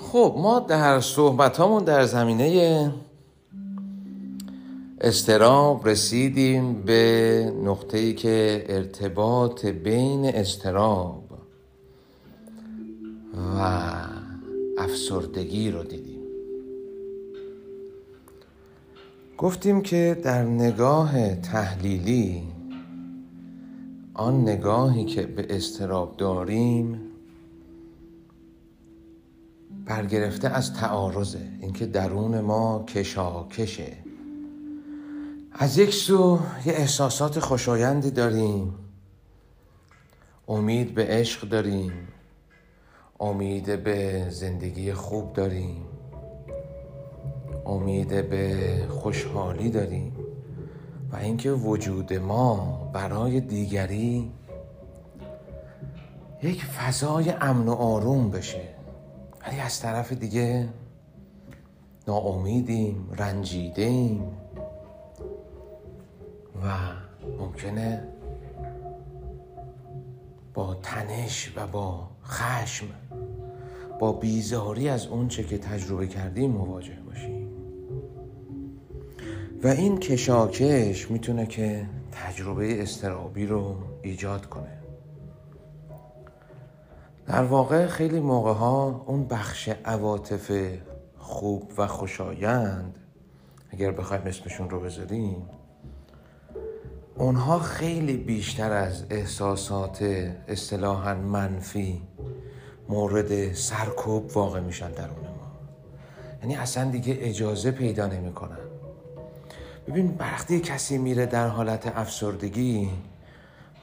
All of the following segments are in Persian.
خب ما در صحبت در زمینه استراب رسیدیم به نقطه ای که ارتباط بین استراب و افسردگی رو دیدیم. گفتیم که در نگاه تحلیلی آن نگاهی که به استراب داریم برگرفته از تعارضه. اینکه درون ما کشاکشه. از یک سو یه احساسات خوشایندی داریم. امید به عشق داریم. امید به زندگی خوب داریم. امید به خوشحالی داریم. و اینکه وجود ما برای دیگری یک فضای امن و آروم بشه. ولی از طرف دیگه ناامیدیم رنجیدیم و ممکنه با تنش و با خشم با بیزاری از اونچه که تجربه کردیم مواجه باشیم. و این کشاکش می‌تونه که تجربه استرابی رو ایجاد کنه. در واقع خیلی موقع ها اون بخش عواطف خوب و خوشایند اگر بخوایم اسمشون رو بذاریم اونها خیلی بیشتر از احساسات اصطلاحا منفی مورد سرکوب واقع میشن درون ما. یعنی اصلا دیگه اجازه پیدا نمی‌کنن. ببین وقتی کسی میره در حالت افسردگی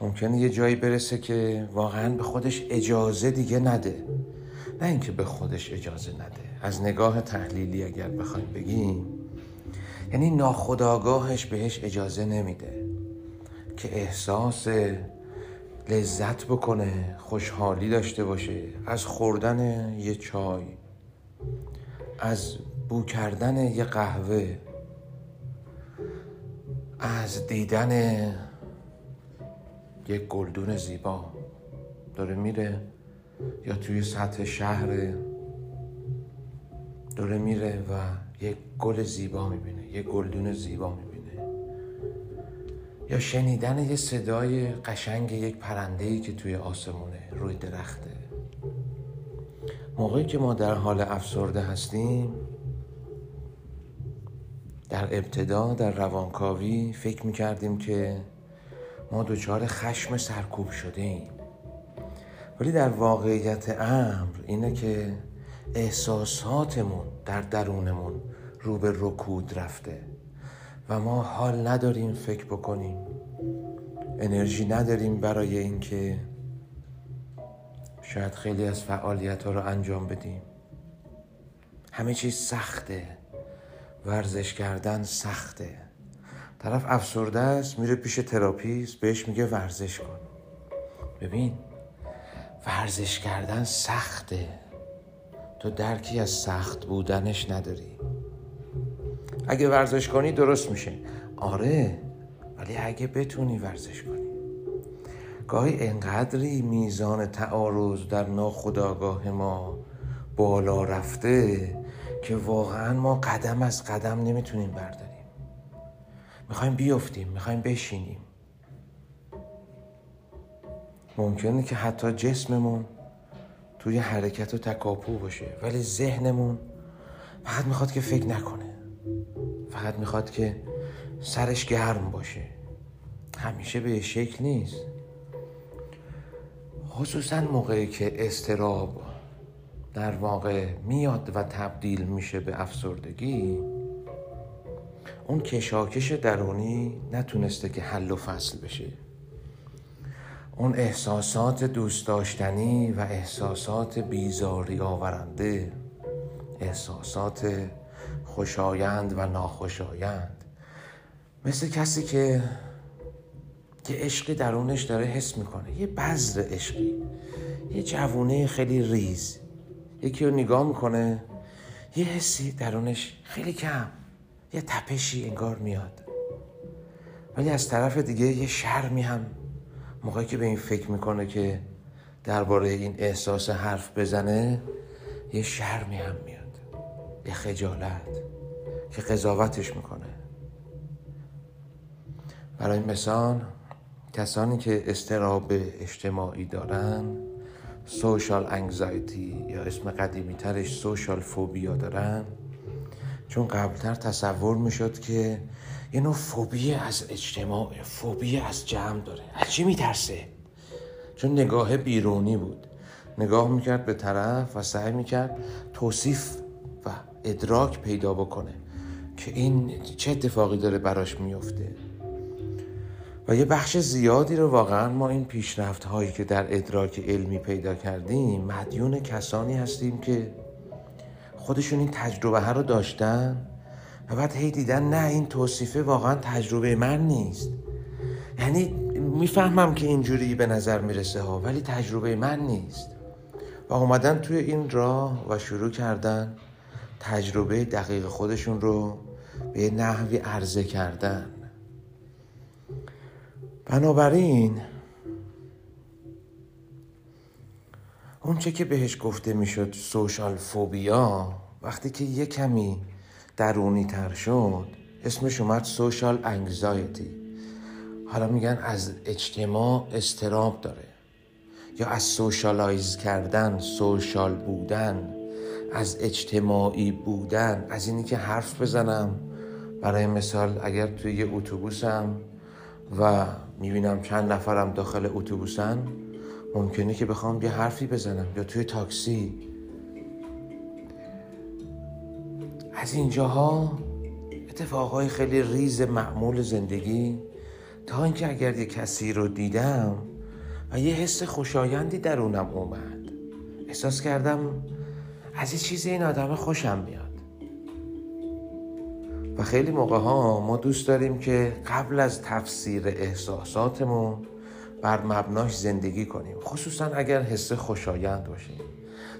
ممکنه یه جایی برسه که واقعا به خودش اجازه دیگه نده. نه اینکه به خودش اجازه نده. از نگاه تحلیلی اگر بخوایم بگیم یعنی ناخداگاهش بهش اجازه نمیده که احساس لذت بکنه خوشحالی داشته باشه. از خوردن یه چای از بو کردن یه قهوه از دیدن یک گلدون زیبا داره میره یا توی سطح شهر داره میره و یک گل زیبا می‌بینه یک گلدون زیبا می‌بینه. یا شنیدن یه صدای قشنگ یک پرنده که توی آسمونه روی درخته. موقعی که ما در حال افسرده هستیم در ابتدا در روانکاوی فکر می‌کردیم که ما دچار خشم سرکوب شده ایم ولی در واقعیت امر اینه که احساساتمون در درونمون رو به رکود رفته و ما حال نداریم فکر بکنیم. انرژی نداریم برای اینکه شاید خیلی از فعالیت ها رو انجام بدیم. همه چیز سخته. ورزش کردن سخته. طرف افسرده است میره پیش تراپیست بهش میگه ورزش کن. ببین ورزش کردن سخته. تو درکی از سخت بودنش نداری. اگه ورزش کنی درست میشه. آره ولی اگه بتونی ورزش کنی. گاهی انقدری میزان تعارض در ناخودآگاه ما بالا رفته که واقعا ما قدم از قدم نمی‌تونیم برداریم. می‌خوایم بیفتیم می‌خوایم بشینیم. ممکنه که حتی جسممون توی حرکت و تکاپو باشه ولی ذهنمون فقط می‌خواد که فکر نکنه. فقط می‌خواد که سرش گرم باشه. همیشه به شکل نیست. خصوصا موقعی که استراب در واقع میاد و تبدیل میشه به افسردگی اون کشاکش درونی نتونسته که حل و فصل بشه. اون احساسات دوست داشتنی و احساسات بیزاری آورنده احساسات خوشایند و ناخوشایند. مثل کسی که یه عشقی درونش داره حس می‌کنه یه بذر عشقی یه جوونه خیلی ریز. یکی رو نگاه می‌کنه یه حسی درونش خیلی کم. یه تپشی انگار میاد. ولی از طرف دیگه یه شرمی هم موقعی که به این فکر می‌کنه که درباره این احساس حرف بزنه یه شرمی هم میاد. یه خجالت که قضاوتش می‌کنه. برای مثال کسانی که استراب اجتماعی دارن سوشال انگزایتی یا اسم قدیمی ترش سوشال فوبیا دارن چون قبلتر تصور می‌شد که یه نوع فوبی از اجتماع فوبی از جمع داره. از چی میترسه؟ چون نگاه بیرونی بود. نگاه می‌کرد به طرف و سعی می‌کرد توصیف و ادراک پیدا بکنه که این چه اتفاقی داره براش میفته و یه بخش زیادی رو واقعا ما این پیشرفت هایی که در ادراک علمی پیدا کردیم مدیون کسانی هستیم که خودشون این تجربه ها رو داشتن و بعد هی دیدن نه این توصیفه واقعا تجربه من نیست. یعنی می‌فهمم که اینجوری به نظر می‌رسه ها ولی تجربه من نیست. و اومدن توی این راه و شروع کردن تجربه دقیق خودشون رو به نحوی عرضه کردن. بنابراین اونچه که بهش گفته می‌شد سوشال فوبیا وقتی که یه کمی درونی تر شد اسمش اومد social anxiety. حالا میگن از اجتماع اضطراب داره. یا از socialize کردن social بودن از اجتماعی بودن. از اینی که حرف بزنم. برای مثال اگر توی یه اتوبوسم و می‌بینم چند نفرم داخل اتوبوسن ممکنه که بخوام یه حرفی بزنم یا توی تاکسی. از اینجاها اتفاقهای خیلی ریز معمول زندگی تا اینکه اگر یه کسی رو دیدم و یه حس خوشایندی درونم اومد. احساس کردم از یه چیزی این آدم خوشم میاد. و خیلی موقع ها ما دوست داریم که قبل از تفسیر احساساتمون بر مبناش زندگی کنیم. خصوصا اگر حس خوشایند باشه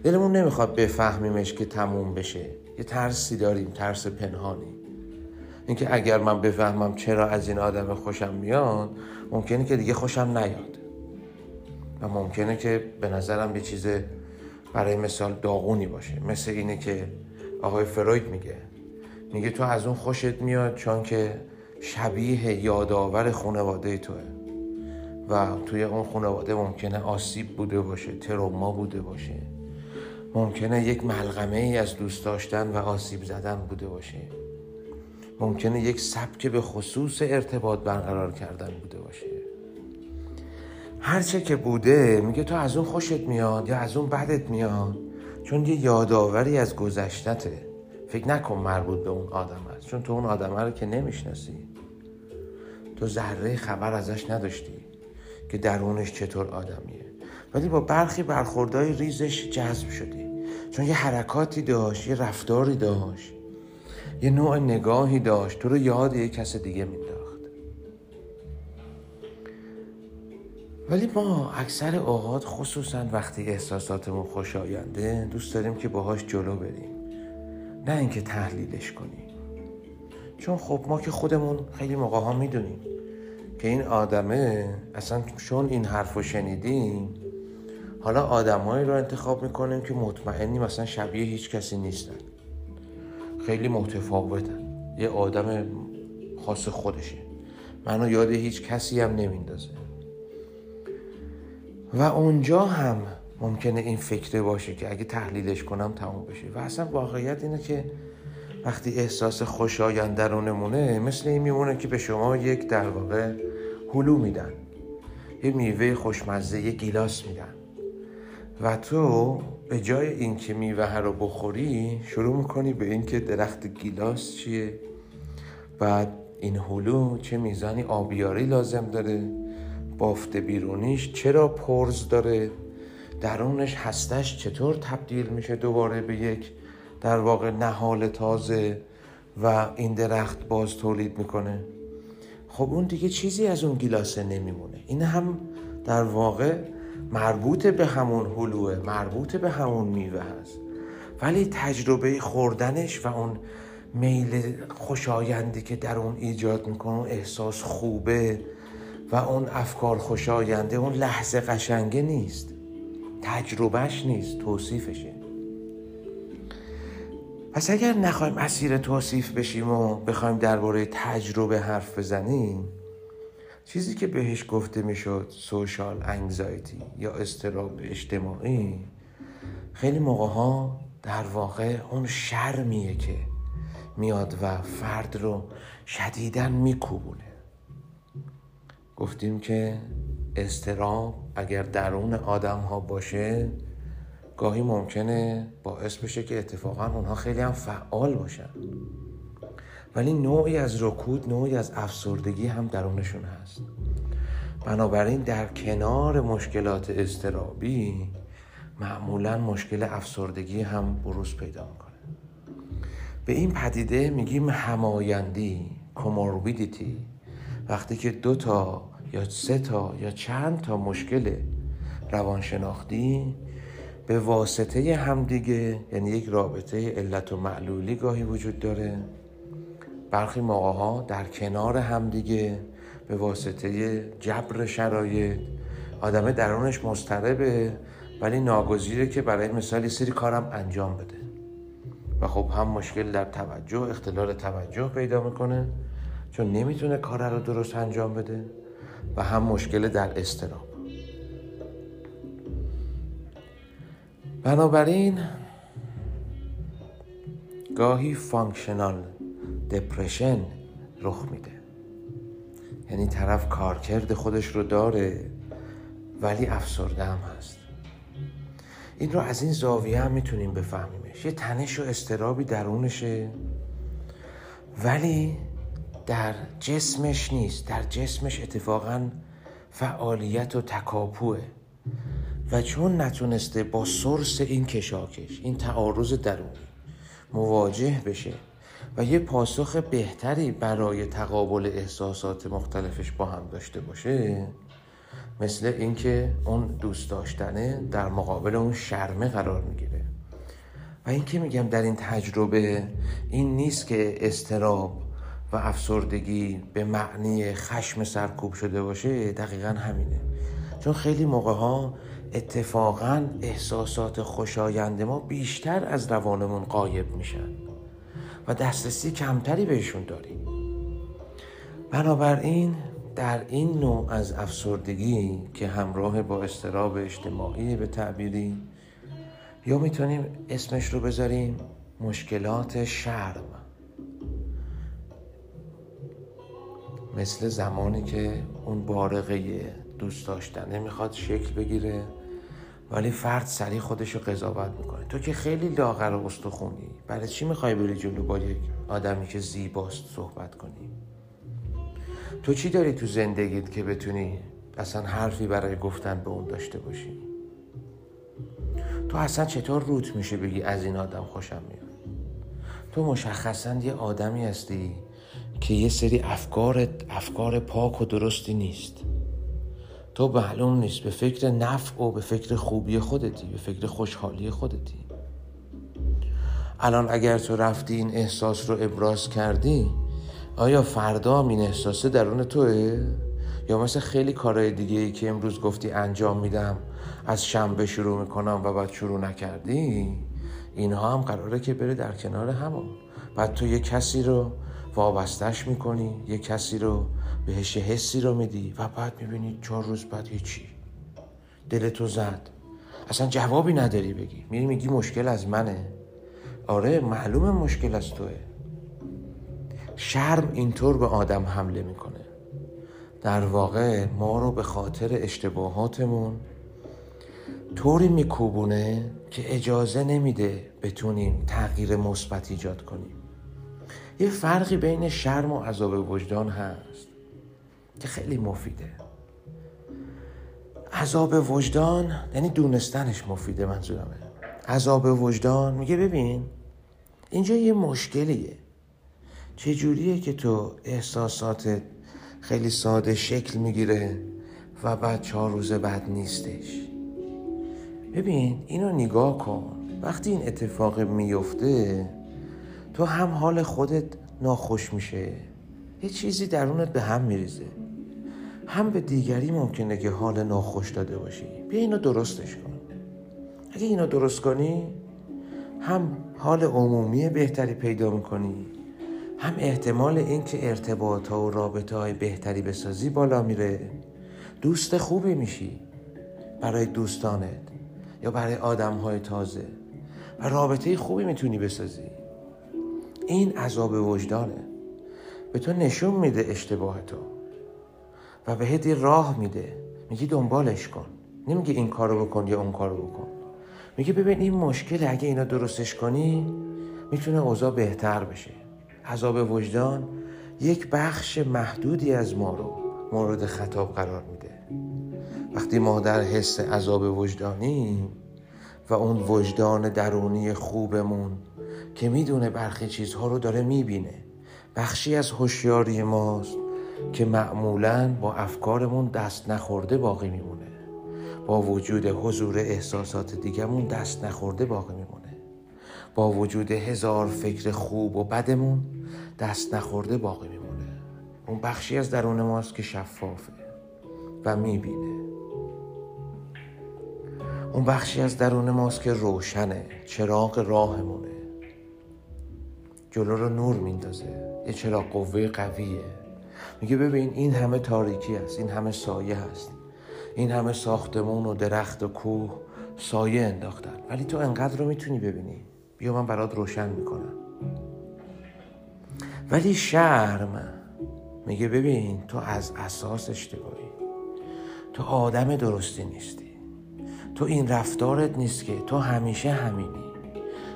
دلمون نمی‌خواد بفهمیمش که تموم بشه. یه ترسی داریم ترس پنهانی. اینکه اگر من بفهمم چرا از این آدم خوشم میاد ممکنه که دیگه خوشم نیاد. و ممکنه که به نظرم یه چیز برای مثال داغونی باشه. مثل اینه که آقای فروید میگه. میگه تو از اون خوشت میاد چون که شبیه یادآور خانواده توه. و توی اون خانواده ممکنه آسیب بوده باشه تروما بوده باشه. ممکنه یک ملغمه ای از دوست داشتن و آسیب زدن بوده باشه. ممکنه یک سبک به خصوص ارتباط برقرار کردن بوده باشه. هرچه که بوده میگه تو از اون خوشت میاد یا از اون بدت میاد؟ چون یه یادآوری از گذشتته. فکر نکن مربوط به اون آدم است چون تو اون آدم رو که نمی‌شناسی. تو ذره خبر ازش نداشتی. که درونش چطور آدمیه. ولی با برخی برخوردهای ریزش جذب شدی چون یه حرکاتی داشت یه رفتاری داشت یه نوع نگاهی داشت. تو رو یاد یه کس دیگه مینداخت. ولی ما اکثر اوقات خصوصا وقتی احساساتمون خوشاینده دوست داریم که باهاش جلو بریم. نه اینکه تحلیلش کنیم. چون خب ما که خودمون خیلی موقع ها می‌دونیم. که این آدمه اصلا چون این حرف رو شنیدیم حالا آدمایی رو انتخاب می‌کنیم که مطمئنیم مثلا شبیه هیچ کسی نیستن. خیلی متفاوتن. یه آدم خاص خودشه. منو یاد هیچ کسی هم نمیندازه. و اونجا هم ممکنه این فکره باشه که اگه تحلیلش کنم تموم بشه. و اصلا واقعیت اینه که وقتی احساس خوشایند درونمونه مثل این میمونه که به شما یک در واقع هلو میدن. یه میوه خوشمزه یه گیلاس میدن. و تو به جای اینکه میوه رو بخوری شروع می‌کنی به اینکه درخت گیلاس چیه بعد این هلو چه میزانی آبیاری لازم داره بافت بیرونیش چرا پرز داره درونش هستش چطور تبدیل میشه دوباره به یک در واقع نهال تازه و این درخت باز تولید می‌کنه. خب اون دیگه چیزی از اون گیلاسه نمیمونه. این هم در واقع مربوط به همون هلوه مربوط به همون میوه هست. ولی تجربه خوردنش و اون میل خوشایندی که در اون ایجاد می‌کنه اون احساس خوبه و اون افکار خوشاینده اون لحظه قشنگه نیست. تجربهش نیست توصیفشه. پس اگر نخوایم اسیر توصیف بشیم و بخوایم درباره تجربه حرف بزنیم چیزی که بهش گفته می‌شد سوشال انگزایتی یا استراب اجتماعی خیلی موقع ها در واقع اون شرمیه که میاد و فرد رو شدیدن میکوبونه. گفتیم که استراب اگر درون آدم ها باشه گاهی ممکنه باعث بشه که اتفاقا اونها خیلی هم فعال باشن. ولی نوعی از رکود نوعی از افسردگی هم درونشون هست. بنابراین در کنار مشکلات استرابی معمولا مشکل افسردگی هم بروز پیدا می‌کنه. به این پدیده میگیم همایندی کوموربیدیتی وقتی که دو تا یا سه تا یا چند تا مشکل روانشناختی به واسطه همدیگه یعنی یک رابطه علت و معلولی گاهی وجود داره. برخی موقع ها در کنار همدیگه به واسطه جبر شرایط آدمه درونش مضطربه ولی ناگزیره که برای مثال یه سری کارم انجام بده. و خب هم مشکل در توجه اختلال توجه پیدا می‌کنه چون نمی‌تونه کار رو درست انجام بده. و هم مشکل در اضطراب. بنابراین گاهی functional depression رخ میده. یعنی طرف کارکرد خودش رو داره ولی افسرده هم هست. این رو از این زاویه هم می‌تونیم بفهمیمش. یه تنش و اضطرابی درونشه. ولی در جسمش نیست. در جسمش اتفاقا فعالیت و تکاپوه. و چون نتونسته با سرس این کشاکش این تعارض درونی مواجه بشه و یه پاسخ بهتری برای تقابل احساسات مختلفش با هم داشته باشه مثل اینکه اون دوست داشتنه در مقابل اون شرمه قرار می‌گیره. و اینکه میگم در این تجربه این نیست که استراب و افسردگی به معنی خشم سرکوب شده باشه دقیقا همینه. چون خیلی موقع ها اتفاقا احساسات خوشایند ما بیشتر از روانمون قایب میشن و دسترسی کمتری بهشون داریم. بنابراین در این نوع از افسردگی که همراه با استراب اجتماعی به تعبیری یا می‌تونیم اسمش رو بذاریم مشکلات شرم. مثل زمانی که اون بارقه دوست داشتنه می‌خواد شکل بگیره. ولی فرد سریع خودش رو قضاوت می‌کنه. تو که خیلی لاغر و استخونی. برای چی می‌خوای بری جلو با یک آدمی که زیباست صحبت کنی؟ تو چی داری تو زندگیت که بتونی اصلا حرفی برای گفتن به اون داشته باشی؟ تو اصلا چطور روت میشه بگی از این آدم خوشم میاد؟ تو مشخصا یه آدمی هستی که یه سری افکار افکار پاک و درستی نیست. تو معلوم نیست به فکر نفع و به فکر خوبی خودتی به فکر خوشحالی خودتی. الان اگر تو رفتی این احساس رو ابراز کردی آیا فردا این احساسه درون توه؟ یا مثل خیلی کارهای دیگه ای که امروز گفتی انجام میدم از شنبه شروع می‌کنم و بعد شروع نکردی؟ اینها هم قراره که بره در کنار همون. بعد تو یه کسی رو وابستش می‌کنی یه کسی رو بهش حسی رو میدی و بعد می‌بینی چهار روز بعد هیچی دل تو زد. اصلا جوابی نداری بگی. میری میگی مشکل از منه. آره معلومه مشکل از توه. شرم اینطور به آدم حمله می‌کنه. در واقع ما رو به خاطر اشتباهاتمون طوری میکوبونه که اجازه نمیده بتونیم تغییر مثبت ایجاد کنیم. یه فرقی بین شرم و عذاب وجدان هست. که خیلی مفیده. عذاب وجدان یعنی دونستنش مفیده منظورمه. عذاب وجدان میگه ببین اینجا یه مشکلیه. چه جوریه که تو احساساتت خیلی ساده شکل می‌گیره و بعد چهار روز بعد نیستش. ببین اینو نگاه کن. وقتی این اتفاق میفته تو هم حال خودت ناخوش میشه. یه چیزی درونت به هم میریزه. هم به دیگری ممکنه که حال ناخوش داده باشی. بیا اینو درستش کن. اگه اینو درست کنی هم حال عمومی بهتری پیدا می‌کنی هم احتمال اینکه ارتباط ها و رابطه های بهتری بسازی بالا میره. دوست خوبی میشی برای دوستانت یا برای آدم های تازه و رابطه خوبی می‌تونی بسازی. این عذاب وجدانه. به تو نشون میده اشتباه تو و بهت راه میده. میگی دنبالش کن. نمیگه این کارو بکن یا اون کارو بکن. میگه ببین این مشکل اگه اینا درستش کنی می‌تونه اوضاع بهتر بشه. عذاب وجدان یک بخش محدودی از ما رو مورد خطاب قرار میده. وقتی ما در حس عذاب وجدانی و اون وجدان درونی خوبمون که می‌دونه برخی چیزها رو داره می‌بینه بخشی از هوشیاری ماست. که معمولا با افکارمون دست نخورده باقی میمونه. با وجود حضور احساسات دیگهمون دست نخورده باقی میمونه. با وجود هزار فکر خوب و بدمون دست نخورده باقی میمونه. اون بخشی از درون ماست که شفافه و می‌بینه. اون بخشی از درون ماست که روشنه چراغ راهمونه. جلو رو نور میندازه. یه چراغ قوه قویه. میگه ببین این همه تاریکی است این همه سایه هست. این همه ساختمون و درخت و کوه سایه انداختن. ولی تو انقدر رو می‌تونی ببینی؟ بیا من برات روشن می‌کنم. ولی شرم. میگه ببین تو از اساس اشتباهی. تو آدم درستی نیستی. تو این رفتارت نیست که تو همیشه همینی.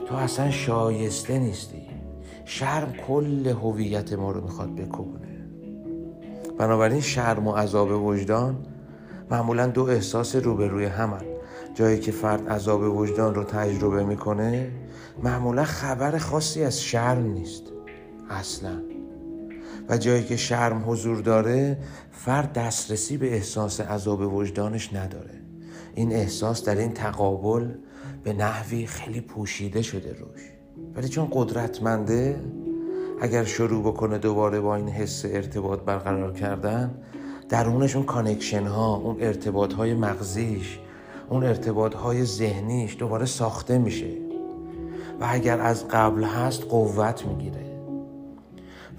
تو اصلا شایسته نیستی. شرم کل هویت ما رو می‌خواد بکوبونه. بنابراین شرم و عذاب وجدان معمولا دو احساس روبروی همن. جایی که فرد عذاب وجدان رو تجربه می‌کنه معمولا خبر خاصی از شرم نیست. اصلا. و جایی که شرم حضور داره فرد دسترسی به احساس عذاب وجدانش نداره. این احساس در این تقابل به نحوی خیلی پوشیده شده روش. ولی چون قدرتمنده اگر شروع بکنه دوباره با این حس ارتباط برقرار کردن درونش اون connection ها اون ارتباط های مغزیش اون ارتباط های ذهنیش دوباره ساخته میشه. و اگر از قبل هست قوت می‌گیره.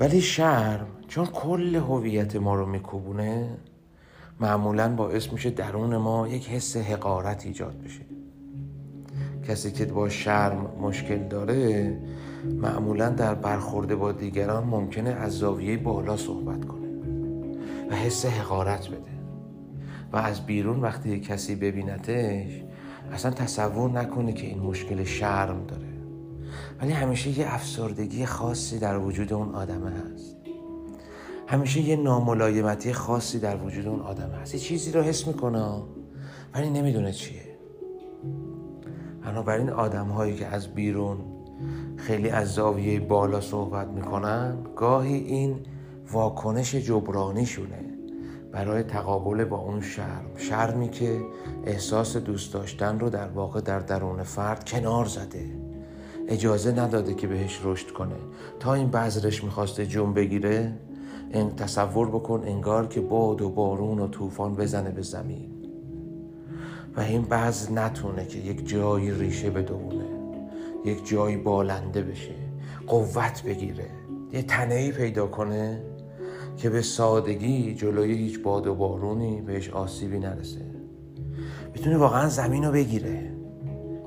ولی شرم چون کل هویت ما رو می‌کوبونه معمولا باعث میشه درون ما یک حس حقارت ایجاد بشه. کسی که با شرم مشکل داره معمولا در برخورده با دیگران ممکنه از زاویه بالا صحبت کنه و حس حقارت بده و از بیرون وقتی کسی ببینتش اصلا تصور نکنه که این مشکل شرم داره. ولی همیشه یه افسردگی خاصی در وجود اون آدمه هست. همیشه یه ناملایمتی خاصی در وجود اون آدم هست. یه چیزی رو حس می‌کنه ولی نمی‌دونه چیه. بنابراین آدم هایی که از بیرون خیلی از زاویه بالا صحبت می‌کنن گاهی این واکنش جبرانیشونه. برای تقابل با اون شرم شرمی که احساس دوست داشتن رو در واقع در درون فرد کنار زده. اجازه نداده که بهش رشد کنه. تا این بذرش می‌خواسته جون بگیره این تصور بکن انگار که باد و بارون و طوفان بزنه به زمین. و این بعض نتونه که یک جایی ریشه بدونه یک جایی بالنده بشه قوت بگیره. یه تنهی پیدا کنه که به سادگی جلوی هیچ باد و بارونی بهش آسیبی نرسه. بتونه واقعا زمین رو بگیره.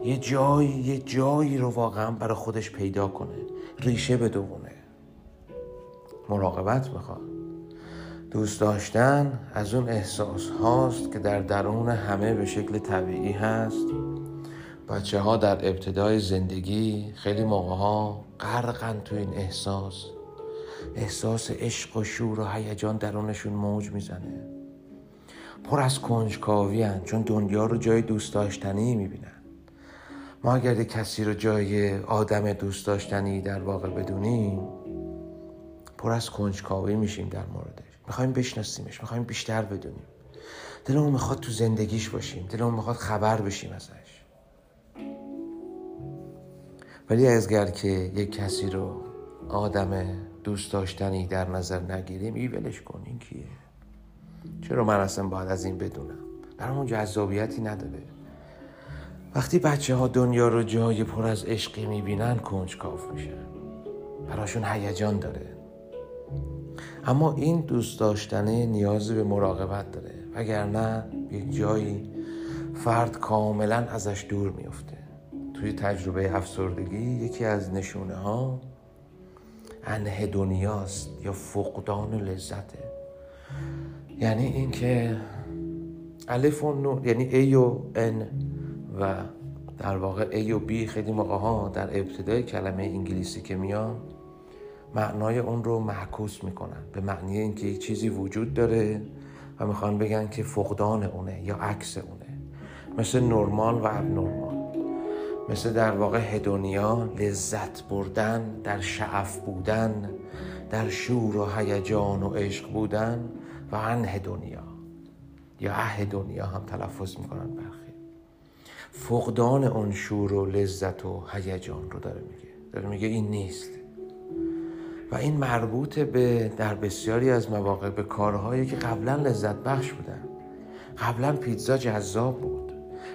یه جایی یه جایی رو واقعا برای خودش پیدا کنه. ریشه بدونه مراقبت می‌خواد. دوست داشتن از اون احساس هاست که در درون همه به شکل طبیعی هست. بچه ها در ابتدای زندگی خیلی موقع ها غرقن تو این احساس. احساس عشق و شور و هیجان درونشون موج می‌زنه. پر از کنجکاوی چون دنیا رو جای دوست داشتنی می‌بینن. ما اگر کسی رو جای آدم دوست داشتنی در واقع بدونیم پر از کنجکاوی میشیم در موردش. می‌خوایم بشناسیمش می‌خوایم بیشتر بدونیم. دلمون می‌خواد تو زندگیش باشیم دلمون می‌خواد خبر بشیم ازش. ولی ازگر که یک کسی رو آدم دوست داشتنی در نظر نگیریم ای ولش کن. این کیه؟ چرا من اصلا باید از این بدونم؟ برامون جذابیتی نداره. وقتی بچه ها دنیا رو جای پر از عشقی می‌بینن کنجکاف میشن. براشون هیجان داره. اما این دوست داشتنه نیاز به مراقبت داره. وگرنه یک جایی فرد کاملا ازش دور میفته توی تجربه افسردگی یکی از نشونه ها انهدونیاست یا فقدان لذته. یعنی اینکه الف و نون یعنی A و N و در واقع A و B خیلی موقع ها در ابتدای کلمه انگلیسی که میان معنای اون رو محکوس می‌کنن. به معنی اینکه یک چیزی وجود داره و می‌خوان بگن که فقدان اونه یا عکس اونه. مثل نرمال و ابنرمال. مثل در واقع هدونیا لذت بردن در شعف بودن در شور و هیجان و عشق بودن و هدونیا. یا اهدونیا هم تلفظ می‌کنن برخی. فقدان اون شور و لذت و هیجان رو داره میگه. داره میگه این نیست. و این مربوط به در بسیاری از مواقع به کارهایی که قبلا لذت بخش بودن. قبلا پیتزا جذاب بود.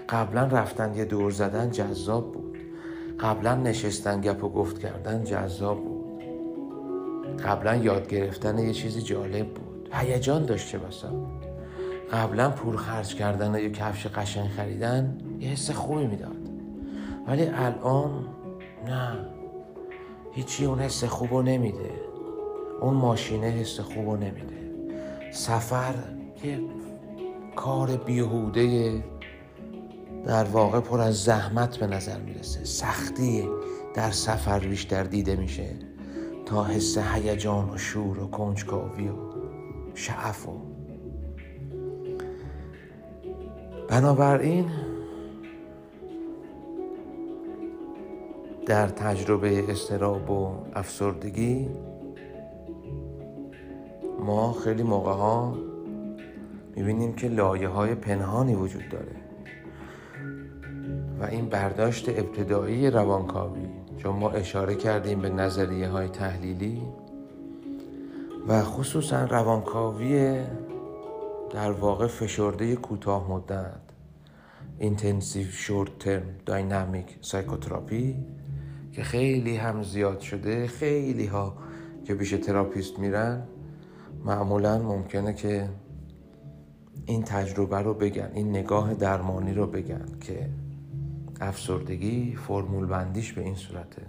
قبلا رفتن یه دور زدن جذاب بود. قبلا نشستن گپ و گفت کردن جذاب بود. قبلا یاد گرفتن یه چیزی جالب بود. هیجان داشته مثلا قبلا پول خرج کردن یه کفش قشنگ خریدن یه حس خوبی می‌داد. ولی الان نه. هیچی اون حس خوبو نمیده. اون ماشینه حس خوبو نمیده. سفر یه کار بیهوده در واقع پر از زحمت به نظر می‌رسه. سختی در سفر بیشتر دیده میشه. تا حس هیجان و شور و کنجکاوی و شعف و بنابراین در تجربه استراب و افسردگی ما خیلی موقع ها می‌بینیم که لایه های پنهانی وجود داره. و این برداشت ابتدایی روانکاوی. چون ما اشاره کردیم به نظریه های تحلیلی و خصوصا روانکاوی در واقع فشرده کوتاه مدت intensive short-term dynamic psychotherapy که خیلی هم زیاد شده خیلی ها که پیش تراپیست میرن معمولا ممکنه که این تجربه رو بگن این نگاه درمانی رو بگن که افسردگی فرمول بندیش به این صورته.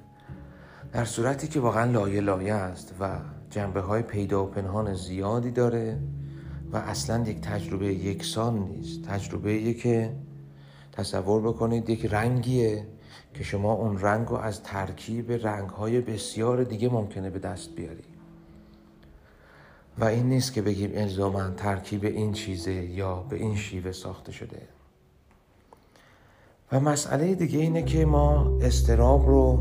در صورتی که واقعا لایه لایه است و جنبه های پیدا و پنهان زیادی داره و اصلا یک تجربه یکسان نیست. تجربه که تصور بکنید یک رنگیه که شما اون رنگ رو از ترکیب رنگ های بسیار دیگه ممکنه به دست بیاری. و این نیست که بگیم الزاما ترکیب این چیزه یا به این شیوه ساخته شده. و مسئله دیگه اینه که ما استراب رو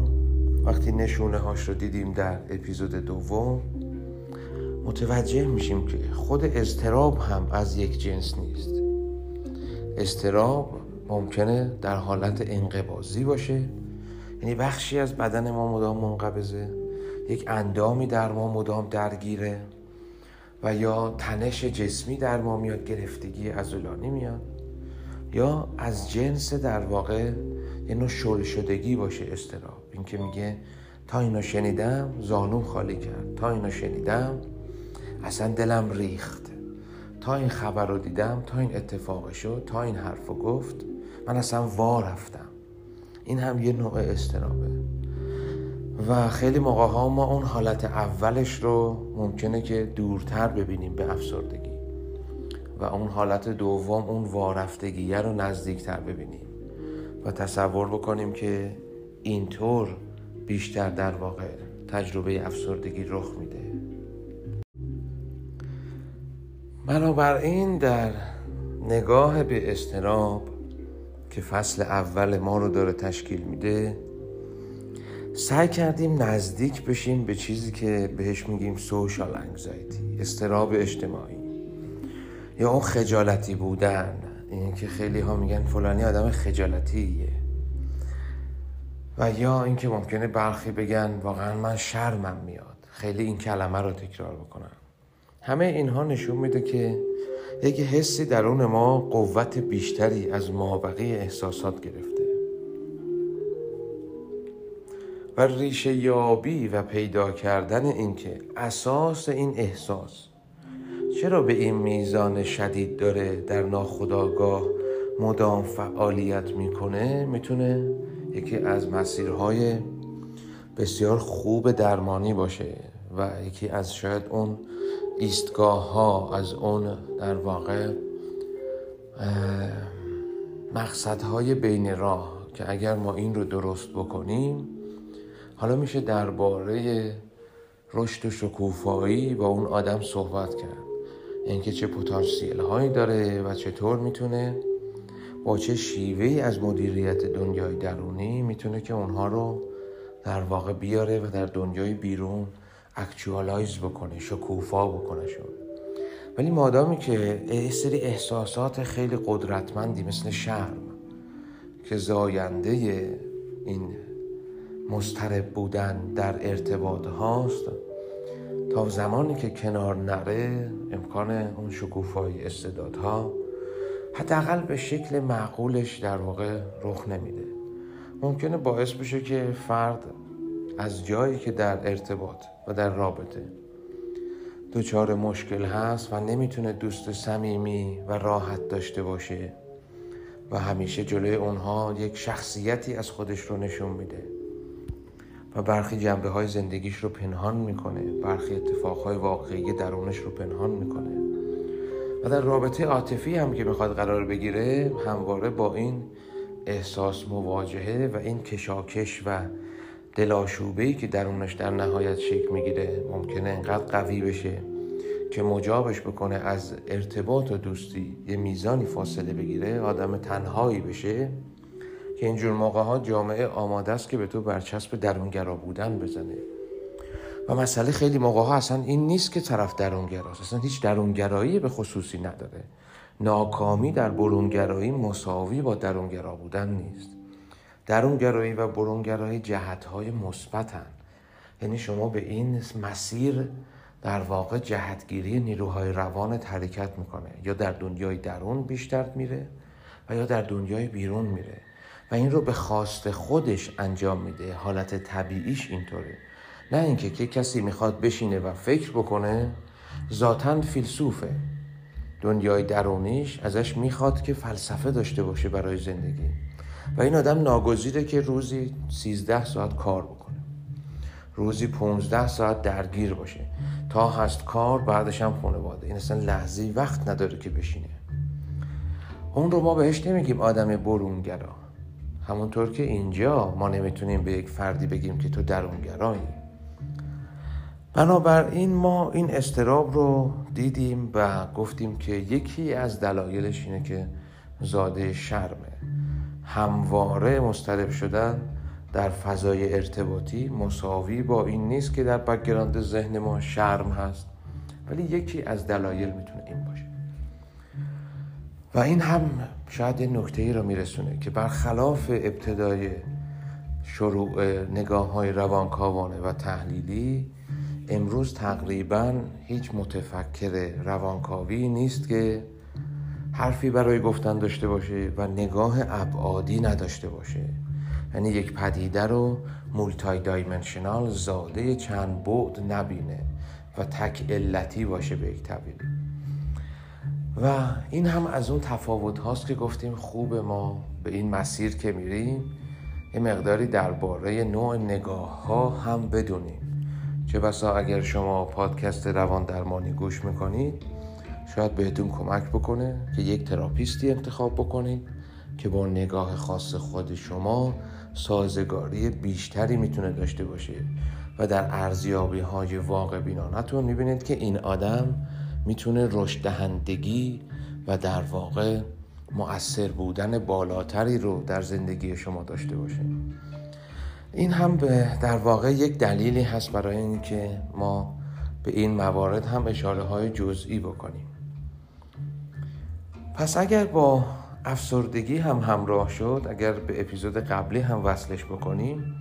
وقتی نشونه هاش رو دیدیم در اپیزود دوم متوجه میشیم که خود استراب هم از یک جنس نیست. استراب ممکنه در حالت انقبازی باشه یعنی بخشی از بدن ما مدام منقبضه یک اندامی در ما مدام درگیره و یا تنش جسمی در ما میاد گرفتگی ازولانی میاد. یا از جنس در واقع یه نوع شل شدگی باشه استراب این که میگه تا اینو شنیدم زانوم خالی کرد. تا اینو شنیدم اصلا دلم ریخت. تا این خبر رو دیدم تا این اتفاق شد تا این حرف رو گفت من اصلا وا رفتم. این هم یه نوع استرابه و خیلی موقع ها ما اون حالت اولش رو ممکنه که دورتر ببینیم به افسردگی. و اون حالت دوم اون وارفتگیه رو نزدیکتر ببینیم و تصور بکنیم که اینطور بیشتر در واقع تجربه افسردگی رخ میده. بنابراین در نگاه به استراب که فصل اول ما رو داره تشکیل میده سعی کردیم نزدیک بشیم به چیزی که بهش میگیم سوشال انگزایتی استراب اجتماعی. یا اون خجالتی بودن. اینکه خیلی ها میگن فلانی آدم خجالتیه. و یا اینکه ممکنه برخی بگن واقعا من شرمم میاد. خیلی این کلمه رو تکرار بکنم. همه اینها نشون میده که یک حسی درون ما قوت بیشتری از مابقی احساسات گرفته. و ریشه یابی و پیدا کردن اینکه اساس این احساس چرا به این میزان شدید داره در ناخودآگاه مدام فعالیت می‌کنه؟ می‌تونه یکی از مسیرهای بسیار خوب درمانی باشه و یکی از شاید اون ایستگاه ها از اون در واقع مقصدهای بین راه که اگر ما این رو درست بکنیم حالا میشه درباره رشد و شکوفایی با اون آدم صحبت کرد. اینکه چه پتانسیل هایی داره و چطور می‌تونه با چه شیوهی از مدیریت دنیای درونی می‌تونه که اونها رو در واقع بیاره و در دنیای بیرون اکچوالایز بکنه شکوفا بکنه شد ولی مادامی که سری احساسات خیلی قدرتمندی مثل شرم که زاینده این مسترب بودن در ارتباط هاست تا زمانی که کنار نره امکان اون شکوفایی استعدادها حداقل به شکل معقولش در واقع رخ نمیده. ممکنه باعث بشه که فرد از جایی که در ارتباط و در رابطه دچار مشکل هست و نمی‌تونه دوست صمیمی و راحت داشته باشه و همیشه جلوی اونها یک شخصیتی از خودش رو نشون میده. برخی جنبه های زندگیش رو پنهان می‌کنه. برخی اتفاقهای واقعی درونش رو پنهان می‌کنه. و در رابطه عاطفی هم که می‌خواد قرار بگیره همواره با این احساس مواجهه و این کشاکش و دلاشوبه که درونش در نهایت شکل می‌گیره ممکنه انقدر قوی بشه که مجابش بکنه از ارتباط و دوستی یه میزانی فاصله بگیره آدم تنهایی بشه. که اینجور موقع ها جامعه آماده است که به تو برچسب درونگرا بودن بزنه. و مسئله خیلی موقع ها اصلا این نیست که طرف درونگراست اصلا هیچ درونگرایی به خصوصی نداره. ناکامی در برونگرایی مساوی با درونگرا بودن نیست. درونگرایی و برونگرایی جهت های مثبتن. یعنی شما به این مسیر در واقع جهتگیری نیروهای روان حرکت می‌کنه. یا در دنیای درون بیشتر میره و یا در دنیای بیرون میره. و این رو به خواست خودش انجام میده. حالت طبیعیش اینطوره. نه اینکه که کسی می‌خواد بشینه و فکر بکنه ذاتا فیلسوفه. دنیای درونیش ازش می‌خواد که فلسفه داشته باشه برای زندگی. و این آدم ناگزیره که روزی 13 ساعت کار بکنه. روزی 15 ساعت درگیر باشه. تا هست کار بعدش هم خانواده. این اصلا لحظی وقت نداره که بشینه. اون رو ما بهش نمیگیم آدم برونگرا. همونطور که اینجا ما نمی‌تونیم به یک فردی بگیم که تو درونگرایی. بنابراین ما این اضطراب رو دیدیم و گفتیم که یکی از دلایلش اینه که زاده شرمه. همواره مضطرب شدن در فضای ارتباطی مساوی با این نیست که در background ذهن ما شرم هست ولی یکی از دلایل می‌تونه این باشه. و این هم شاید یه نکته ای رو میرسونه که برخلاف ابتدای شروع نگاه های روانکاوانه و تحلیلی امروز تقریبا هیچ متفکر روانکاوی نیست که حرفی برای گفتن داشته باشه و نگاه ابعادی نداشته باشه. یعنی یک پدیده رو مولتای دایمنشنال زاده چند بعد نبینه و تک علتی باشه به یک تعبیری و این هم از اون تفاوت هاست که گفتیم خوب ما به این مسیر که میریم یه مقداری درباره نوع نگاه ها هم بدونیم. چه بسا اگر شما پادکست روان درمانی گوش می‌کنید شاید بهتون کمک بکنه که یک تراپیستی انتخاب بکنید که با نگاه خاص خود شما سازگاری بیشتری می‌تونه داشته باشه. و در ارزیابی های واقع بینانتون می‌بینید که این آدم می‌تونه رشد دهندگی و در واقع مؤثر بودن بالاتری رو در زندگی شما داشته باشه. این هم به در واقع یک دلیلی هست برای اینکه ما به این موارد هم اشاره های جزئی بکنیم. پس اگر با افسردگی هم همراه شد اگر به اپیزود قبلی هم وصلش بکنیم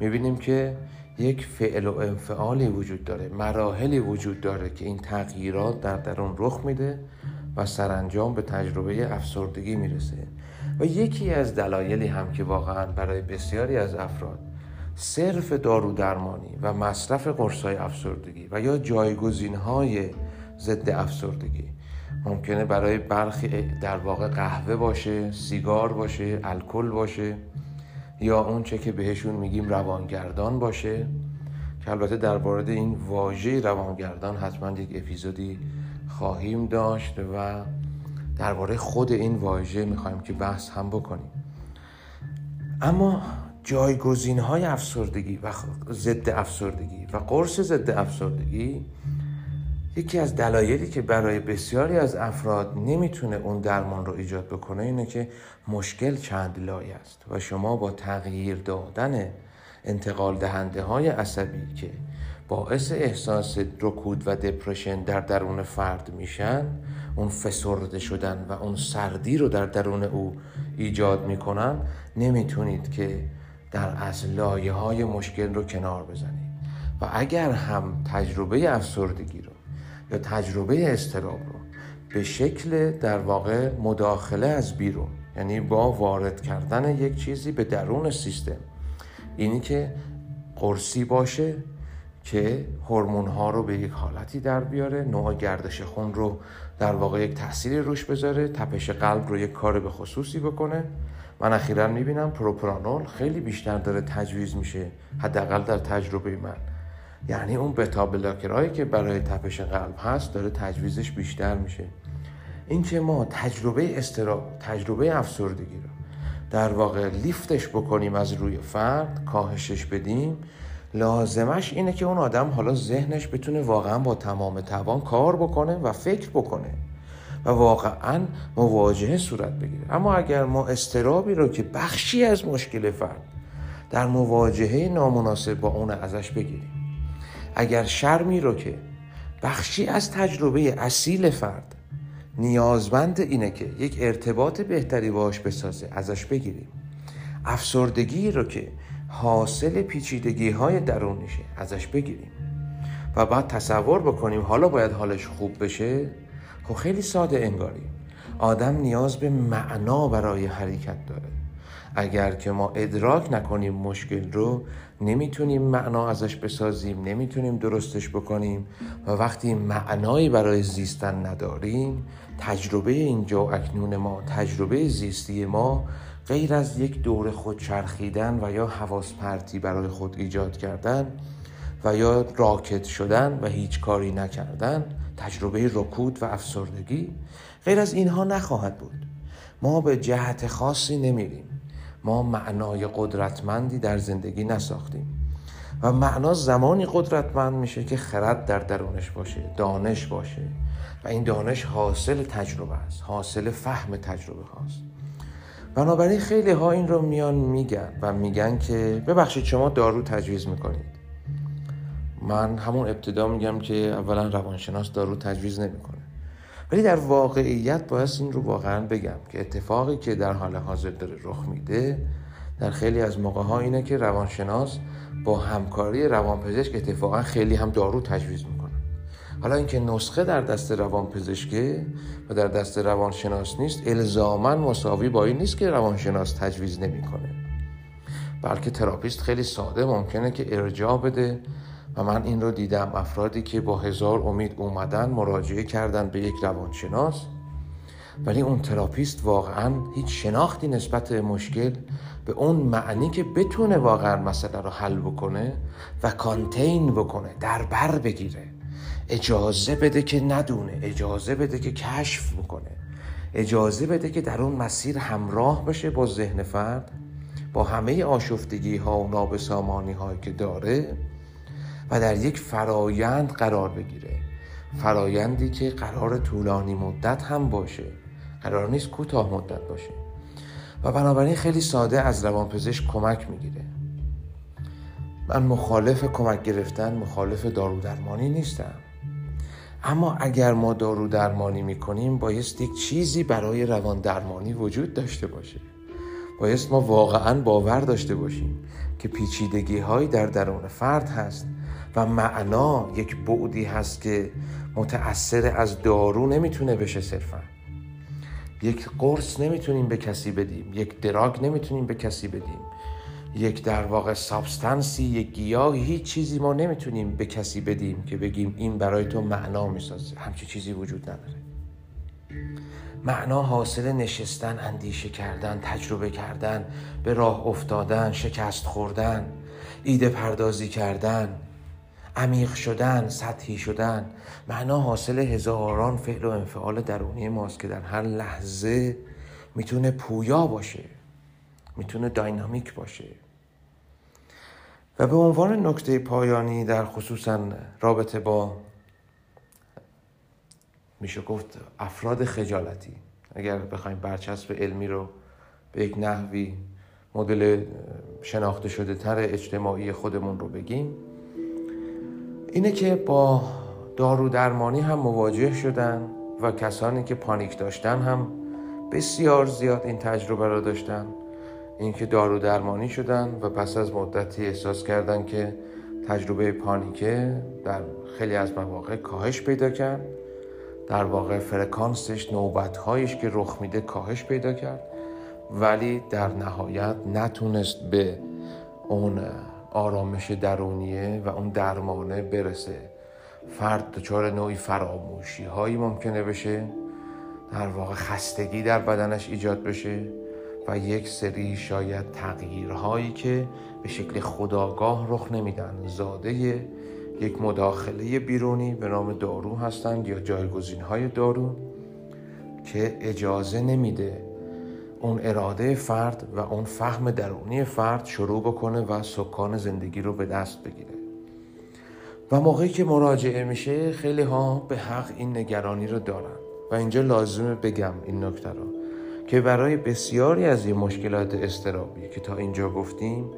می‌بینیم که یک فعل و انفعالی وجود داره مراحلی وجود داره که این تغییرات در درون رخ میده و سرانجام به تجربه افسردگی می‌رسه. و یکی از دلایلی هم که واقعا برای بسیاری از افراد صرف دارو درمانی و مصرف قرصای افسردگی و یا جایگزین های ضد افسردگی ممکنه برای برخی در واقع قهوه باشه سیگار باشه الکل باشه یا اون چه که بهشون میگیم روانگردان باشه که البته در مورد این واژه روانگردان حتما یک اپیزودی خواهیم داشت و درباره خود این واژه می‌خوایم که بحث هم بکنیم. اما جایگزین های افسردگی و ضد افسردگی و قرص ضد افسردگی یکی از دلایلی که برای بسیاری از افراد نمی‌تونه اون درمان رو ایجاد بکنه اینه که مشکل چند لایه است و شما با تغییر دادن انتقال دهنده های عصبی که باعث احساس رکود و دپرشن در درون فرد میشن اون فسرده شدن و اون سردی رو در درون او ایجاد می‌کنن نمی‌تونید که در از لایه های مشکل رو کنار بزنید. و اگر هم تجربه افسردگی یا تجربه استراب رو به شکل در واقع مداخله از بیرون یعنی با وارد کردن یک چیزی به درون سیستم. اینی که قرصی باشه که هورمون ها رو به یک حالتی در بیاره نوع گردش خون رو در واقع یک تأثیری روش بذاره تپش قلب رو یک کار به خصوصی بکنه. من اخیرا می‌بینم پروپرانول خیلی بیشتر داره تجویز میشه حداقل در تجربه من. یعنی اون بتا بلاکرهایی که برای تپش قلب هست داره تجویزش بیشتر میشه. این که ما تجربه استراب تجربه افسردگی رو در واقع لیفتش بکنیم از روی فرد کاهشش بدیم لازمش اینه که اون آدم حالا ذهنش بتونه واقعا با تمام توان کار بکنه و فکر بکنه و واقعا مواجهه صورت بگیره. اما اگر ما استرابی رو که بخشی از مشکل فرد در مواجهه نامناسب با اون ازش بگیریم اگر شرمی رو که بخشی از تجربه اصیل فرد نیازمند اینه که یک ارتباط بهتری باش بسازه ازش بگیریم. افسردگی رو که حاصل پیچیدگی های درونیشه ازش بگیریم. و بعد تصور بکنیم حالا باید حالش خوب بشه؟ خب خیلی ساده انگاری. آدم نیاز به معنا برای حرکت داره. اگر که ما ادراک نکنیم مشکل رو نمی‌تونیم معنا ازش بسازیم نمی‌تونیم درستش بکنیم و وقتی معنایی برای زیستن نداریم تجربه اینجا و اکنون ما تجربه زیستی ما غیر از یک دور خود چرخیدن و یا حواس پرتی برای خود ایجاد کردن و یا راکت شدن و هیچ کاری نکردن تجربه رکود و افسردگی غیر از اینها نخواهد بود. ما به جهت خاصی نمیریم. ما معنای قدرتمندی در زندگی نساختیم و معنا زمانی قدرتمند میشه که خرد در درونش باشه دانش باشه و این دانش حاصل تجربه است حاصل فهم تجربه هاست. بنابراین خیلی ها این رو میان میگن و میگن که ببخشید شما دارو تجویز می‌کنید. من همون ابتدا میگم که اولا روانشناس دارو تجویز نمی‌کنه. ولی در واقعیت باید این رو واقعا بگم که اتفاقی که در حال حاضر داره رخ میده در خیلی از موقع ها اینه که روانشناس با همکاری روانپزشک اتفاقا خیلی هم دارو تجویز می‌کنه حالا اینکه نسخه در دست روانپزشکه و در دست روانشناس نیست الزاما مساوی با این نیست که روانشناس تجویز نمی‌کنه. بلکه تراپیست خیلی ساده ممکنه که ارجاع بده و من این رو دیدم. افرادی که با هزار امید اومدن مراجعه کردن به یک روانشناس. ولی اون تراپیست واقعا هیچ شناختی نسبت مشکل به اون معنی که بتونه واقعا مسئله رو حل بکنه و کانتین بکنه در بر بگیره. اجازه بده که ندونه اجازه بده که کشف می‌کنه اجازه بده که در اون مسیر همراه بشه با ذهن فرد با همه آشفتگی ها و نابسامانی هایی که داره. و در یک فرایند قرار بگیره. فرایندی که قرار طولانی مدت هم باشه. قرار نیست کوتاه مدت باشه. و بنابراین خیلی ساده از روانپزشک کمک می‌گیره. من مخالف کمک گرفتن مخالف دارو درمانی نیستم. اما اگر ما دارو درمانی می‌کنیم بایست یک چیزی برای روان درمانی وجود داشته باشه. بایست ما واقعا باور داشته باشیم که پیچیدگی هایی در درون فرد هست و معنا یک بعدی هست که متأثر از دارو نمی‌تونه بشه صرفا. یک قرص نمی‌تونیم به کسی بدیم یک دراگ نمی‌تونیم به کسی بدیم یک در واقع سابستنسی یک گیاه هیچ چیزی ما نمی‌تونیم به کسی بدیم که بگیم این برای تو معنا می‌سازه. همچی چیزی وجود نداره. معنا حاصل نشستن اندیشه کردن تجربه کردن به راه افتادن شکست خوردن ایده پردازی کردن عمیق شدن سطحی شدن. معنا حاصل هزاران فعل و انفعال درونی ماست که در هر لحظه می‌تونه پویا باشه می‌تونه داینامیک باشه. و به عنوان نکته پایانی در خصوصا رابطه با میشه گفت افراد خجالتی. اگر بخوایم برچسب علمی رو به یک نحوی مدل شناخته شده تر اجتماعی خودمون رو بگیم اینه که با دارو درمانی هم مواجه شدن و کسانی که پانیک داشتن هم بسیار زیاد این تجربه را داشتن. اینکه دارو درمانی شدن و پس از مدتی احساس کردن که تجربه پانیکه در خیلی از مواقع کاهش پیدا کرد. در واقع فرکانسش نوبتهایش که رخ میده کاهش پیدا کرد. ولی در نهایت نتونست به اون آرامش درونیه و اون درمانه برسه. فرد دچار نوعی فراموشی هایی ممکنه بشه. در واقع خستگی در بدنش ایجاد بشه و یک سری شاید تغییرهایی که به شکل خداگاه رخ نمیدن. زاده یک مداخله بیرونی به نام دارو هستند یا جایگزین های دارو که اجازه نمیده اون اراده فرد و اون فهم درونی فرد شروع بکنه و سکان زندگی رو به دست بگیره. و موقعی که مراجعه میشه خیلی ها به حق این نگرانی رو دارن. و اینجا لازمه بگم این نکته رو که برای بسیاری از این مشکلات استرابی که تا اینجا گفتیم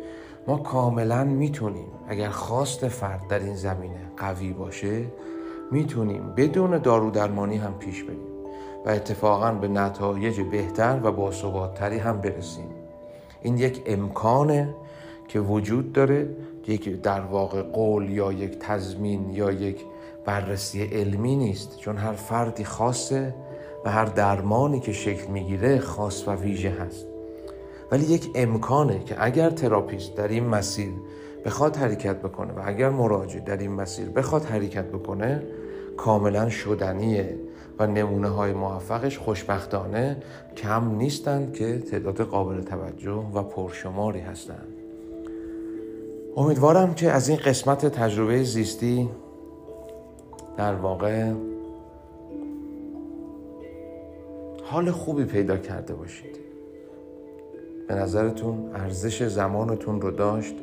ما کاملا می‌تونیم اگر خواست فرد در این زمینه قوی باشه می‌تونیم بدون دارو درمانی هم پیش بریم. و اتفاقا به نتایج بهتر و باثباتتری هم برسیم. این یک امکانه که وجود داره یک در واقع قول یا یک تضمین یا یک بررسی علمی نیست. چون هر فردی خاصه و هر درمانی که شکل می‌گیره خاص و ویژه هست. ولی یک امکانه که اگر تراپیست در این مسیر بخواد حرکت بکنه و اگر مراجع در این مسیر بخواد حرکت بکنه کاملا شدنیه. و نمونه های موفقش خوشبختانه کم نیستند که تعداد قابل توجه و پرشماری هستند. امیدوارم که از این قسمت تجربه زیستی در واقع حال خوبی پیدا کرده باشید. به نظرتون ارزش زمانتون رو داشت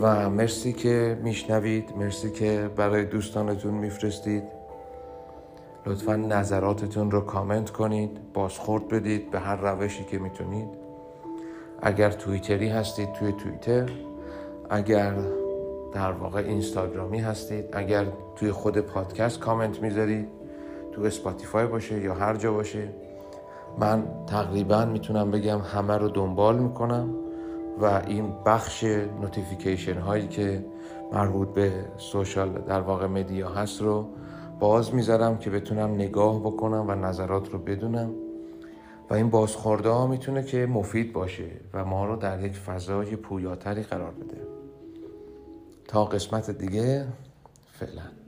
و مرسی که میشنوید مرسی که برای دوستانتون میفرستید. لطفا نظراتتون رو کامنت کنید بازخورد بدید به هر روشی که می‌تونید. اگر توییتری هستید توی توییتر اگر در واقع اینستاگرامی هستید اگر توی خود پادکست کامنت می‌ذارید تو اسپاتیفای باشه یا هر جا باشه. من تقریبا می‌تونم بگم همه رو دنبال می‌کنم و این بخش notification هایی که مربوط به social در واقع media هست رو باز می‌ذارم که بتونم نگاه بکنم و نظرات رو بدونم. و این بازخوردها می‌تونه که مفید باشه و ما رو در یک فضای پویاتری قرار بده. تا قسمت دیگه فعلا.